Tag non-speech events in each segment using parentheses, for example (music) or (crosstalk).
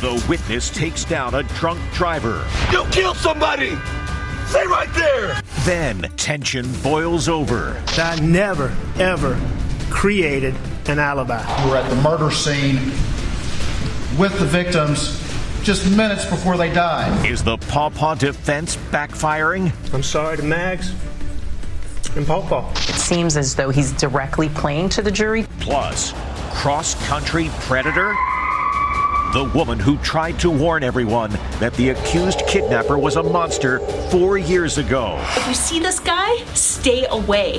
The witness takes down a drunk driver. You killed somebody! Stay right there! Then tension boils over. I never, ever created an alibi. We're at the murder scene with the victims just minutes before they died. Is the Paw Paw defense backfiring? I'm sorry to Mags and Paw Paw. It seems as though he's directly playing to the jury. Plus, cross country predator? The woman who tried to warn everyone that the accused kidnapper was a monster four years ago. If you see this guy, stay away.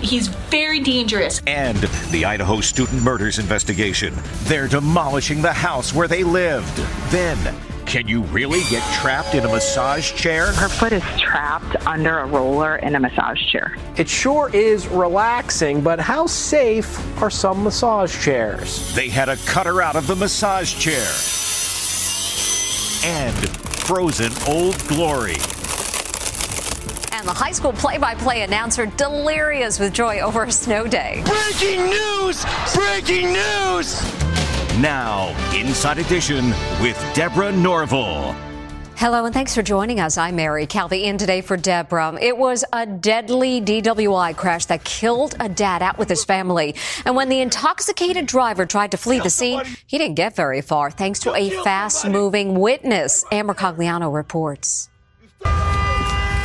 He's very dangerous. And the Idaho student murders investigation. They're demolishing the house where they lived. Then, can you really get trapped in a massage chair? Her foot is trapped under a roller in a massage chair. It sure is relaxing, but how safe are some massage chairs? They had to cut her out of the massage chair. And frozen old glory. And the high school play by play announcer delirious with joy over a snow day. Breaking news! Breaking news! Now, Inside Edition with Deborah Norville. Hello and thanks for joining us. I'm Mary Calvi in today for Deborah. It was a deadly DWI crash that killed a dad out with his family. And when the intoxicated driver tried to flee the scene, he didn't get very far thanks to a fast moving witness. Amber Cogliano reports.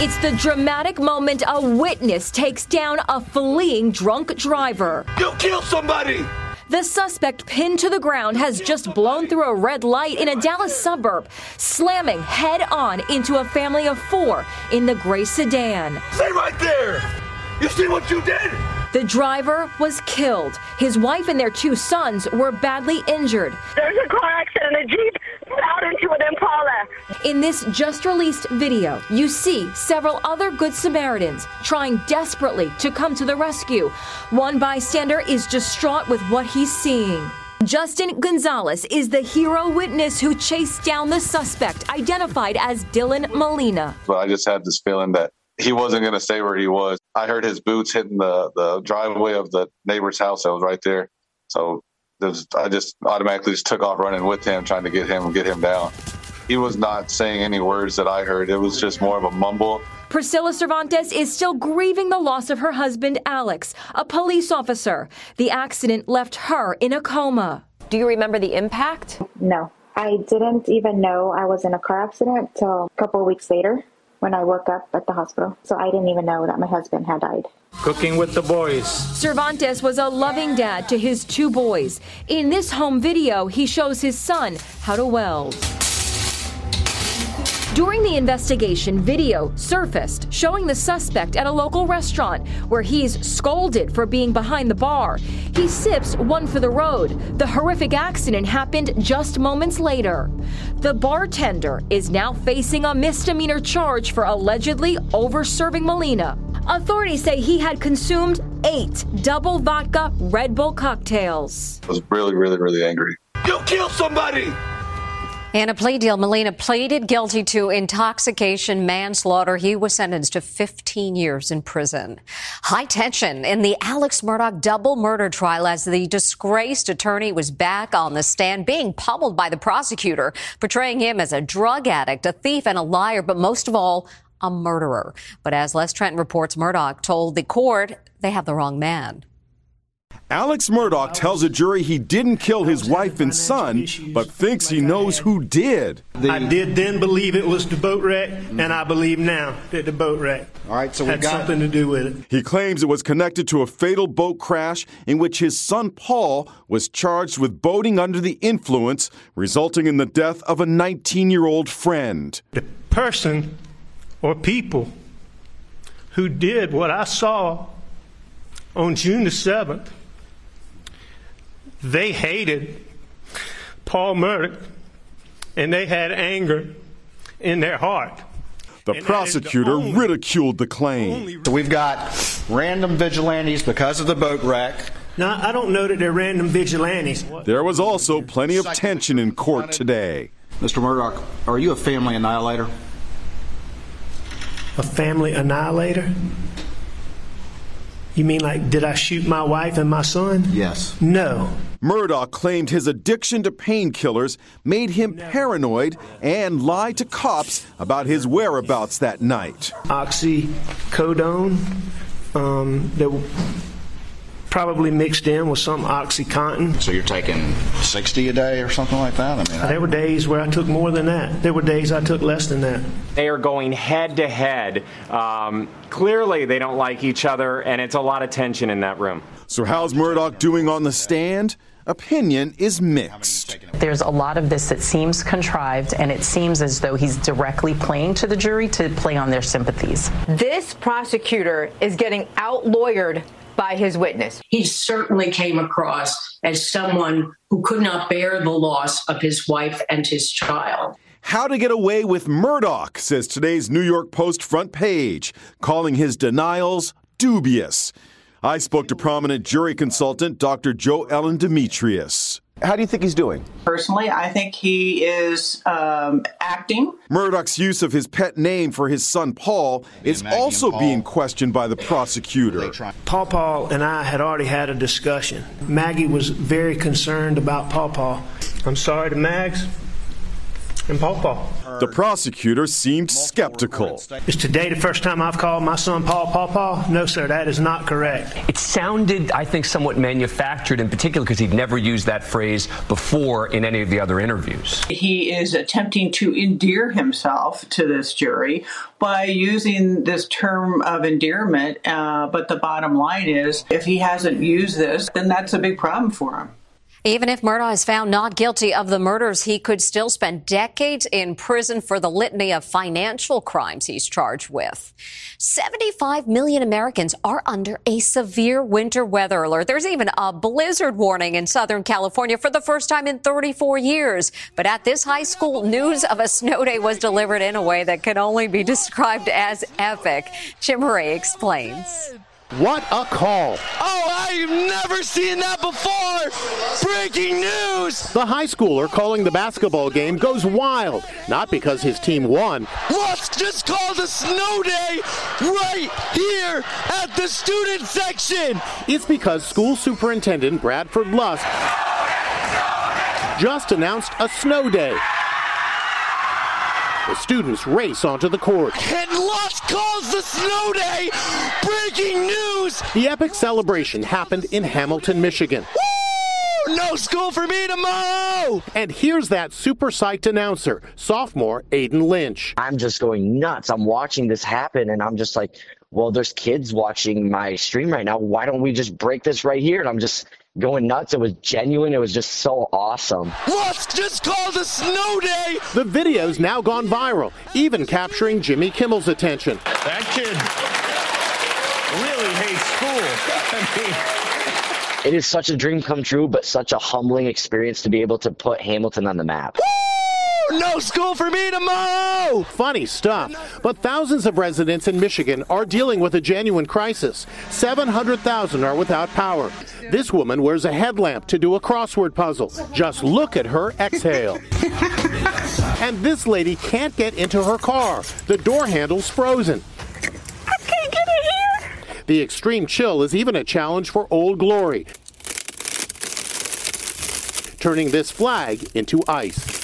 It's the dramatic moment a witness takes down a fleeing drunk driver. You killed somebody! The suspect pinned to the ground has just blown through a red light in a Dallas suburb, slamming head on into a family of four in the gray sedan. Stay right there! You see what you did? The driver was killed. His wife and their two sons were badly injured. There's a car accident. A Jeep plowed into an Impala. In this just released video, you see several other Good Samaritans trying desperately to come to the rescue. One bystander is distraught with what he's seeing. Justin Gonzalez is the hero witness who chased down the suspect, identified as Dylan Molina. But I just had this feeling that he wasn't going to stay where he was. I heard his boots hitting the, the driveway of the neighbor's house that was right there. So was, I just automatically just took off running with him, trying to get him get him down. He was not saying any words that I heard. It was just more of a mumble. Priscilla Cervantes is still grieving the loss of her husband, Alex, a police officer. The accident left her in a coma. Do you remember the impact? No. I didn't even know I was in a car accident till a couple of weeks later when I woke up at the hospital. So I didn't even know that my husband had died. Cooking with the boys. Cervantes was a loving dad to his two boys. In this home video, he shows his son how to weld. During the investigation, video surfaced showing the suspect at a local restaurant where he's scolded for being behind the bar. He sips one for the road. The horrific accident happened just moments later. The bartender is now facing a misdemeanor charge for allegedly over serving Molina. Authorities say he had consumed eight double vodka Red Bull cocktails. I was really, really, really angry. You killed somebody! In a plea deal, Molina pleaded guilty to intoxication manslaughter. He was sentenced to 15 years in prison. High tension in the Alex Murdaugh double murder trial as the disgraced attorney was back on the stand being pummeled by the prosecutor, portraying him as a drug addict, a thief, and a liar, but most of all, a murderer. But as Les Trenton reports, Murdaugh told the court they have the wrong man. Alex Murdaugh tells a jury he didn't kill his wife and son, but thinks he knows who did. I did then believe it was the boat wreck, and I believe now that the boat wreck All right, so we had got something to do with it. He claims it was connected to a fatal boat crash in which his son Paul was charged with boating under the influence, resulting in the death of a 19 year old friend. The person or people who did what I saw on June the 7th, they hated Paul Murdaugh and they had anger in their heart. The prosecutor ridiculed the claim. So we've got random vigilantes because of the boat wreck. Now, I don't know that they're random vigilantes. There was also plenty of tension in court today. Mr. Murdaugh, are you a family annihilator? A family annihilator? You mean like, did I shoot my wife and my son? Yes. No. Murdaugh claimed his addiction to painkillers made him paranoid and lied to cops about his whereabouts that night. Oxycodone, um, that probably mixed in with some Oxycontin. So you're taking 60 a day or something like that? I mean, There were days where I took more than that. There were days I took less than that. They are going head to head. Um, clearly, they don't like each other, and it's a lot of tension in that room. So, how's Murdaugh doing on the stand? Opinion is mixed. There's a lot of this that seems contrived, and it seems as though he's directly playing to the jury to play on their sympathies. This prosecutor is getting out lawyered by his witness. He certainly came across as someone who could not bear the loss of his wife and his child. How to get away with Murdaugh, says today's New York Post front page, calling his denials dubious. I spoke to prominent jury consultant Dr. Jo-Ellan Dimitrius. How do you think he's doing? Personally, I think he is um, acting. Murdaugh's use of his pet name for his son Paul is also being questioned by the prosecutor. Paw Paw and I had already had a discussion. Maggie was very concerned about Paw Paw. I'm sorry to Mags and Paw Paw. The prosecutor seemed skeptical. Is today the first time I've called my son Paul Paul Paul? No, sir, that is not correct. It sounded, I think, somewhat manufactured, in particular because he'd never used that phrase before in any of the other interviews. He is attempting to endear himself to this jury by using this term of endearment. Uh, but the bottom line is, if he hasn't used this, then that's a big problem for him. Even if Murdaugh is found not guilty of the murders, he could still spend decades in prison for the litany of financial crimes he's charged with. 75 million Americans are under a severe winter weather alert. There's even a blizzard warning in Southern California for the first time in 34 years. But at this high school, news of a snow day was delivered in a way that can only be described as epic. Jim Ray explains. What a call. Oh, I've never seen that before! Breaking news! The high schooler calling the basketball game goes wild, not because his team won. Lusk just called a snow day right here at the student section! It's because school superintendent Bradford Lusk just announced a snow day. The students race onto the court. And Lusk calls the snow day breaking news! The epic celebration happened in Hamilton, Michigan. Woo! No school for me tomorrow! And here's that super psyched announcer, sophomore Aiden Lynch. I'm just going nuts. I'm watching this happen and I'm just like, well, there's kids watching my stream right now. Why don't we just break this right here? And I'm just going nuts. It was genuine. It was just so awesome. Lusk just called a snow day! The video's now gone viral, even capturing Jimmy Kimmel's attention. That kid really hates school. (laughs) I mean, It is such a dream come true, but such a humbling experience to be able to put Hamilton on the map. No school for me tomorrow! Funny stuff. But thousands of residents in Michigan are dealing with a genuine crisis. 700,000 are without power. This woman wears a headlamp to do a crossword puzzle. Just look at her exhale. (laughs) and this lady can't get into her car. The door handle's frozen. I can't get in here. The extreme chill is even a challenge for Old Glory, turning this flag into ice.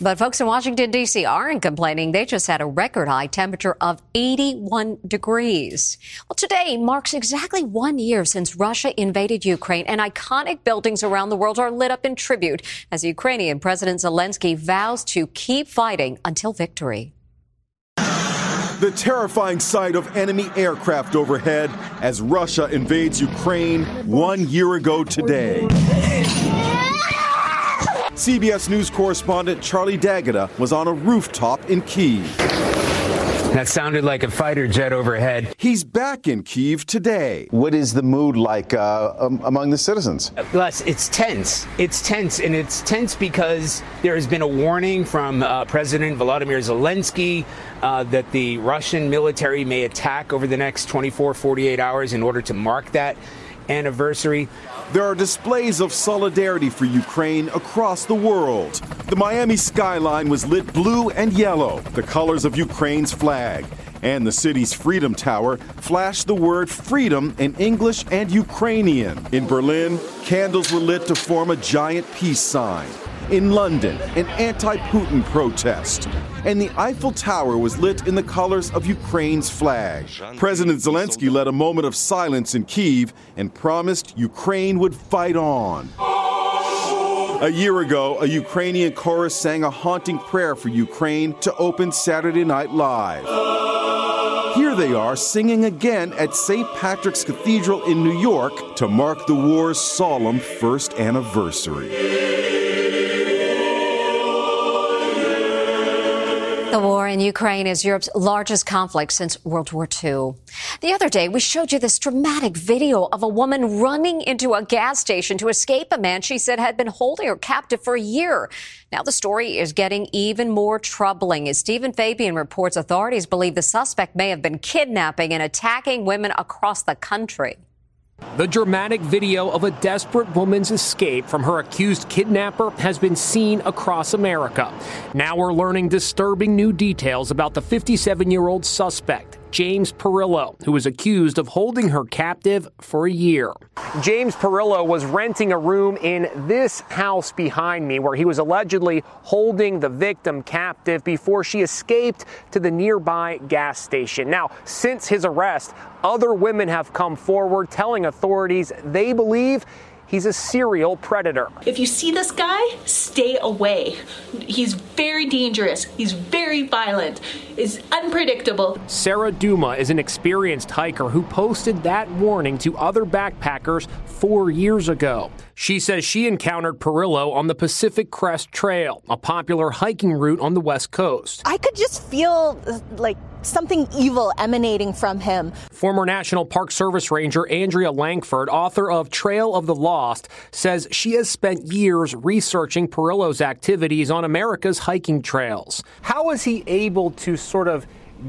But folks in Washington, D.C. aren't complaining. They just had a record high temperature of 81 degrees. Well, today marks exactly one year since Russia invaded Ukraine, and iconic buildings around the world are lit up in tribute as Ukrainian President Zelensky vows to keep fighting until victory. The terrifying sight of enemy aircraft overhead as Russia invades Ukraine one year ago today. CBS News correspondent Charlie D'Agata was on a rooftop in Kiev. That sounded like a fighter jet overhead. He's back in Kiev today. What is the mood like uh, um, among the citizens? Les, it's tense. It's tense, and it's tense because there has been a warning from uh, President Volodymyr Zelensky uh, that the Russian military may attack over the next 24, 48 hours in order to mark that anniversary. There are displays of solidarity for Ukraine across the world. The Miami skyline was lit blue and yellow, the colors of Ukraine's flag. And the city's Freedom Tower flashed the word freedom in English and Ukrainian. In Berlin, candles were lit to form a giant peace sign. In London, an anti Putin protest. And the Eiffel Tower was lit in the colors of Ukraine's flag. President Zelensky led a moment of silence in Kiev and promised Ukraine would fight on. A year ago, a Ukrainian chorus sang a haunting prayer for Ukraine to open Saturday Night Live. Here they are singing again at St. Patrick's Cathedral in New York to mark the war's solemn first anniversary. The war in Ukraine is Europe's largest conflict since World War II. The other day, we showed you this dramatic video of a woman running into a gas station to escape a man she said had been holding her captive for a year. Now the story is getting even more troubling as Stephen Fabian reports authorities believe the suspect may have been kidnapping and attacking women across the country. The dramatic video of a desperate woman's escape from her accused kidnapper has been seen across America. Now we're learning disturbing new details about the 57 year old suspect. James Perillo, who was accused of holding her captive for a year. James Perillo was renting a room in this house behind me where he was allegedly holding the victim captive before she escaped to the nearby gas station. Now, since his arrest, other women have come forward telling authorities they believe He's a serial predator. If you see this guy, stay away. He's very dangerous. He's very violent. Is unpredictable. Sarah Duma is an experienced hiker who posted that warning to other backpackers four years ago. She says she encountered Perillo on the Pacific Crest Trail, a popular hiking route on the West Coast. I could just feel like something evil emanating from him. Former National Park Service Ranger Andrea Lankford, author of Trail of the Lost, says she has spent years researching Perillo's activities on America's hiking trails. How is he able to sort of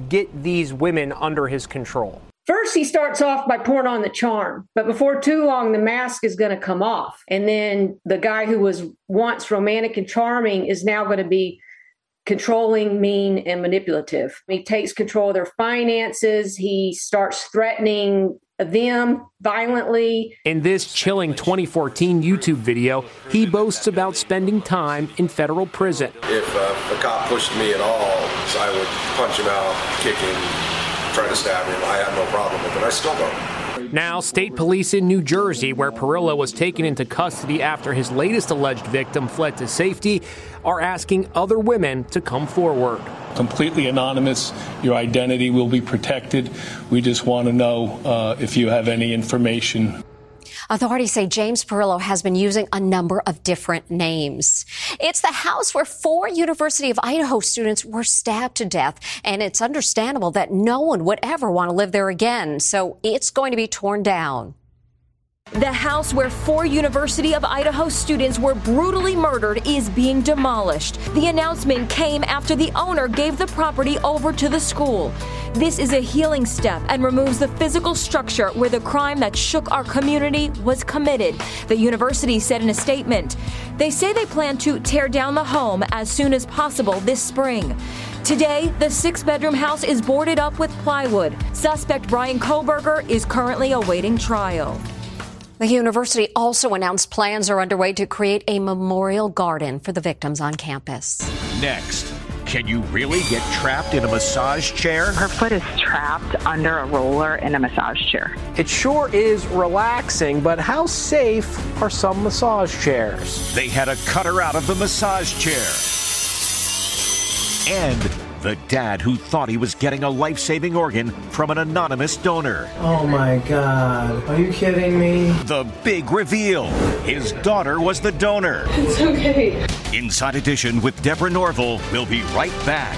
get these women under his control? First, he starts off by pouring on the charm, but before too long, the mask is going to come off. And then the guy who was once romantic and charming is now going to be controlling, mean, and manipulative. He takes control of their finances. He starts threatening them violently. In this chilling 2014 YouTube video, he boasts about spending time in federal prison. If uh, a cop pushed me at all, I would punch him out, kick him, try to stab him. I had no problem with it. I still don't. Now, state police in New Jersey, where Perillo was taken into custody after his latest alleged victim fled to safety, are asking other women to come forward. Completely anonymous. Your identity will be protected. We just want to know uh, if you have any information Authorities say James Perillo has been using a number of different names. It's the house where four University of Idaho students were stabbed to death, and it's understandable that no one would ever want to live there again. So it's going to be torn down. The house where four University of Idaho students were brutally murdered is being demolished. The announcement came after the owner gave the property over to the school. This is a healing step and removes the physical structure where the crime that shook our community was committed, the university said in a statement. They say they plan to tear down the home as soon as possible this spring. Today, the six bedroom house is boarded up with plywood. Suspect Brian Kohberger is currently awaiting trial. The university also announced plans are underway to create a memorial garden for the victims on campus. Next, can you really get trapped in a massage chair? Her foot is trapped under a roller in a massage chair. It sure is relaxing, but how safe are some massage chairs? They had to cut her out of the massage chair. And the dad who thought he was getting a life saving organ from an anonymous donor. Oh my God. Are you kidding me? The big reveal his daughter was the donor. It's okay. Inside Edition with Deborah Norville will be right back.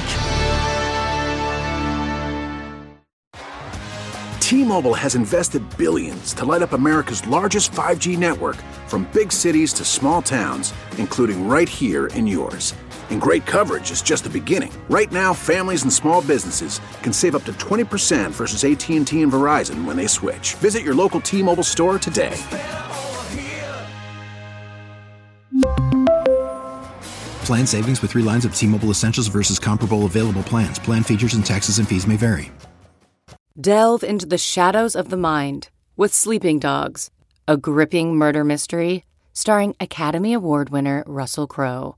T-Mobile has invested billions to light up America's largest 5G network from big cities to small towns, including right here in yours. And great coverage is just the beginning. Right now, families and small businesses can save up to 20% versus AT&T and Verizon when they switch. Visit your local T-Mobile store today. Plan savings with three lines of T Mobile Essentials versus comparable available plans. Plan features and taxes and fees may vary. Delve into the shadows of the mind with Sleeping Dogs, a gripping murder mystery starring Academy Award winner Russell Crowe.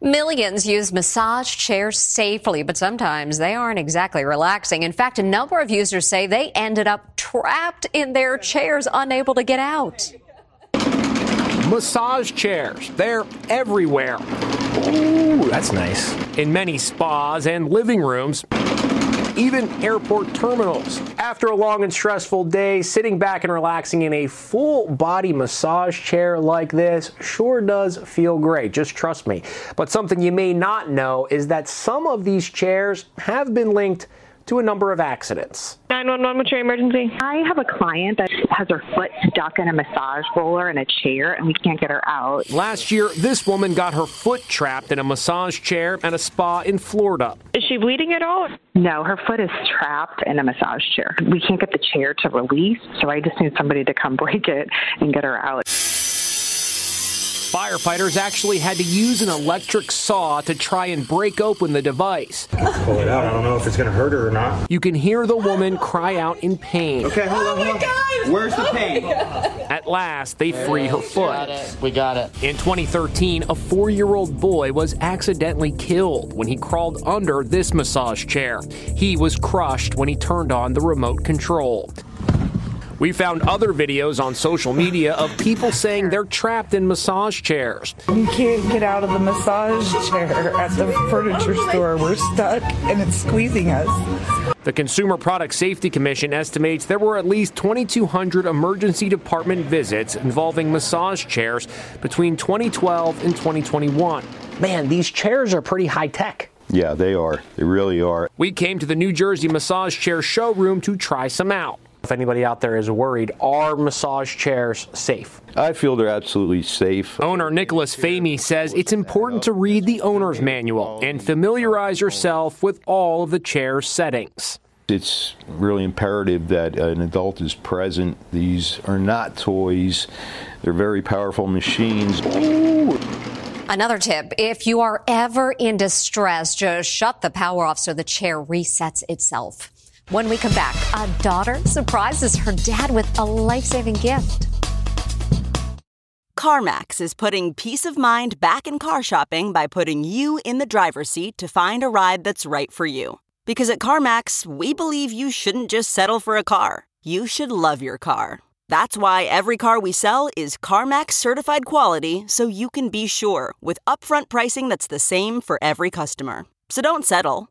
Millions use massage chairs safely, but sometimes they aren't exactly relaxing. In fact, a number of users say they ended up trapped in their chairs, unable to get out. Massage chairs, they're everywhere. Ooh, that's nice. In many spas and living rooms, even airport terminals. After a long and stressful day, sitting back and relaxing in a full body massage chair like this sure does feel great, just trust me. But something you may not know is that some of these chairs have been linked to a number of accidents. 911, what's your emergency? I have a client that has her foot stuck in a massage roller in a chair and we can't get her out. Last year, this woman got her foot trapped in a massage chair at a spa in Florida. Is she bleeding at all? No, her foot is trapped in a massage chair. We can't get the chair to release, so I just need somebody to come (laughs) break it and get her out. Firefighters actually had to use an electric saw to try and break open the device. Pull it out. I don't know if it's going to hurt her or not. You can hear the woman cry out in pain. Okay, hold on, hold on. Where's the pain? Oh At last, they free her foot. Got it. We got it. In 2013, a four year old boy was accidentally killed when he crawled under this massage chair. He was crushed when he turned on the remote control. We found other videos on social media of people saying they're trapped in massage chairs. We can't get out of the massage chair at the furniture store. We're stuck and it's squeezing us. The Consumer Product Safety Commission estimates there were at least 2,200 emergency department visits involving massage chairs between 2012 and 2021. Man, these chairs are pretty high tech. Yeah, they are. They really are. We came to the New Jersey Massage Chair Showroom to try some out. If anybody out there is worried, are massage chairs safe? I feel they're absolutely safe. Owner Nicholas Famey says it's important to read the owner's manual and familiarize yourself with all of the chair's settings. It's really imperative that an adult is present. These are not toys. They're very powerful machines. Another tip if you are ever in distress, just shut the power off so the chair resets itself. When we come back, a daughter surprises her dad with a life saving gift. CarMax is putting peace of mind back in car shopping by putting you in the driver's seat to find a ride that's right for you. Because at CarMax, we believe you shouldn't just settle for a car, you should love your car. That's why every car we sell is CarMax certified quality so you can be sure with upfront pricing that's the same for every customer. So don't settle.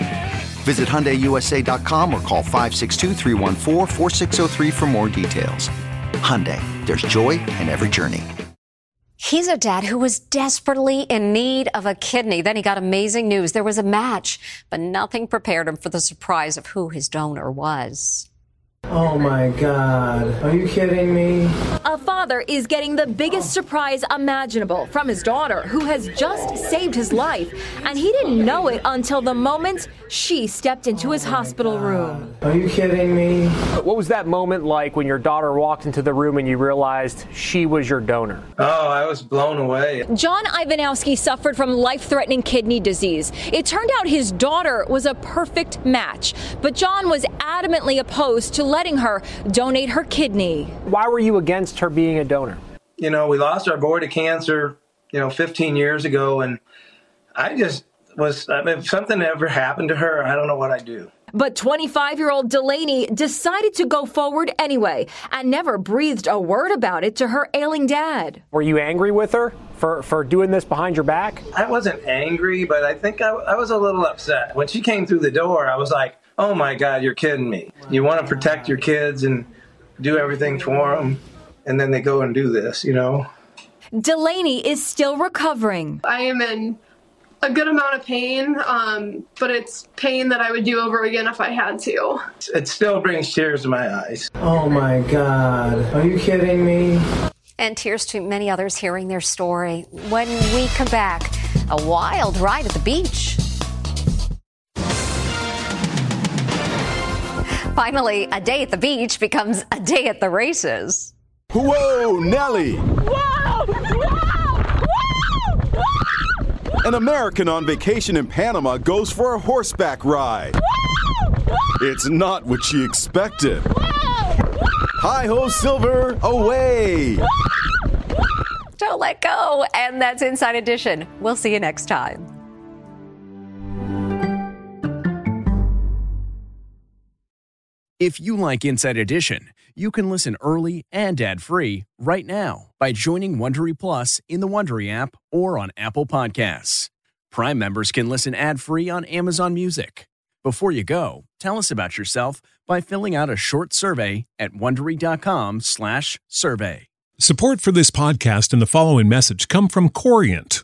Visit HyundaiUSA.com or call 562 for more details. Hyundai, there's joy in every journey. He's a dad who was desperately in need of a kidney. Then he got amazing news. There was a match, but nothing prepared him for the surprise of who his donor was. Oh my God. Are you kidding me? A father is getting the biggest surprise imaginable from his daughter, who has just saved his life. And he didn't know it until the moment she stepped into his oh hospital room. Are you kidding me? What was that moment like when your daughter walked into the room and you realized she was your donor? Oh, I was blown away. John Ivanowski suffered from life threatening kidney disease. It turned out his daughter was a perfect match, but John was adamantly opposed to letting her donate her kidney. Why were you against her being a donor? You know, we lost our boy to cancer, you know, 15 years ago, and I just was, I mean, if something ever happened to her, I don't know what I'd do. But 25 year old Delaney decided to go forward anyway and never breathed a word about it to her ailing dad. Were you angry with her for, for doing this behind your back? I wasn't angry, but I think I, I was a little upset. When she came through the door, I was like, oh my God, you're kidding me. You want to protect your kids and do everything for them, and then they go and do this, you know? Delaney is still recovering. I am in a good amount of pain, um, but it's pain that I would do over again if I had to. It still brings tears to my eyes. Oh my God. Are you kidding me? And tears to many others hearing their story. When we come back, a wild ride at the beach. Finally, a day at the beach becomes a day at the races. Whoa, Nelly! Whoa! Whoa! Whoa! An American on vacation in Panama goes for a horseback ride. Whoa! It's not what she expected. Hi ho, Silver, away! Don't let go. And that's Inside Edition. We'll see you next time. If you like Inside Edition, you can listen early and ad-free right now by joining Wondery Plus in the Wondery app or on Apple Podcasts. Prime members can listen ad-free on Amazon Music. Before you go, tell us about yourself by filling out a short survey at wondery.com/survey. Support for this podcast and the following message come from Corient.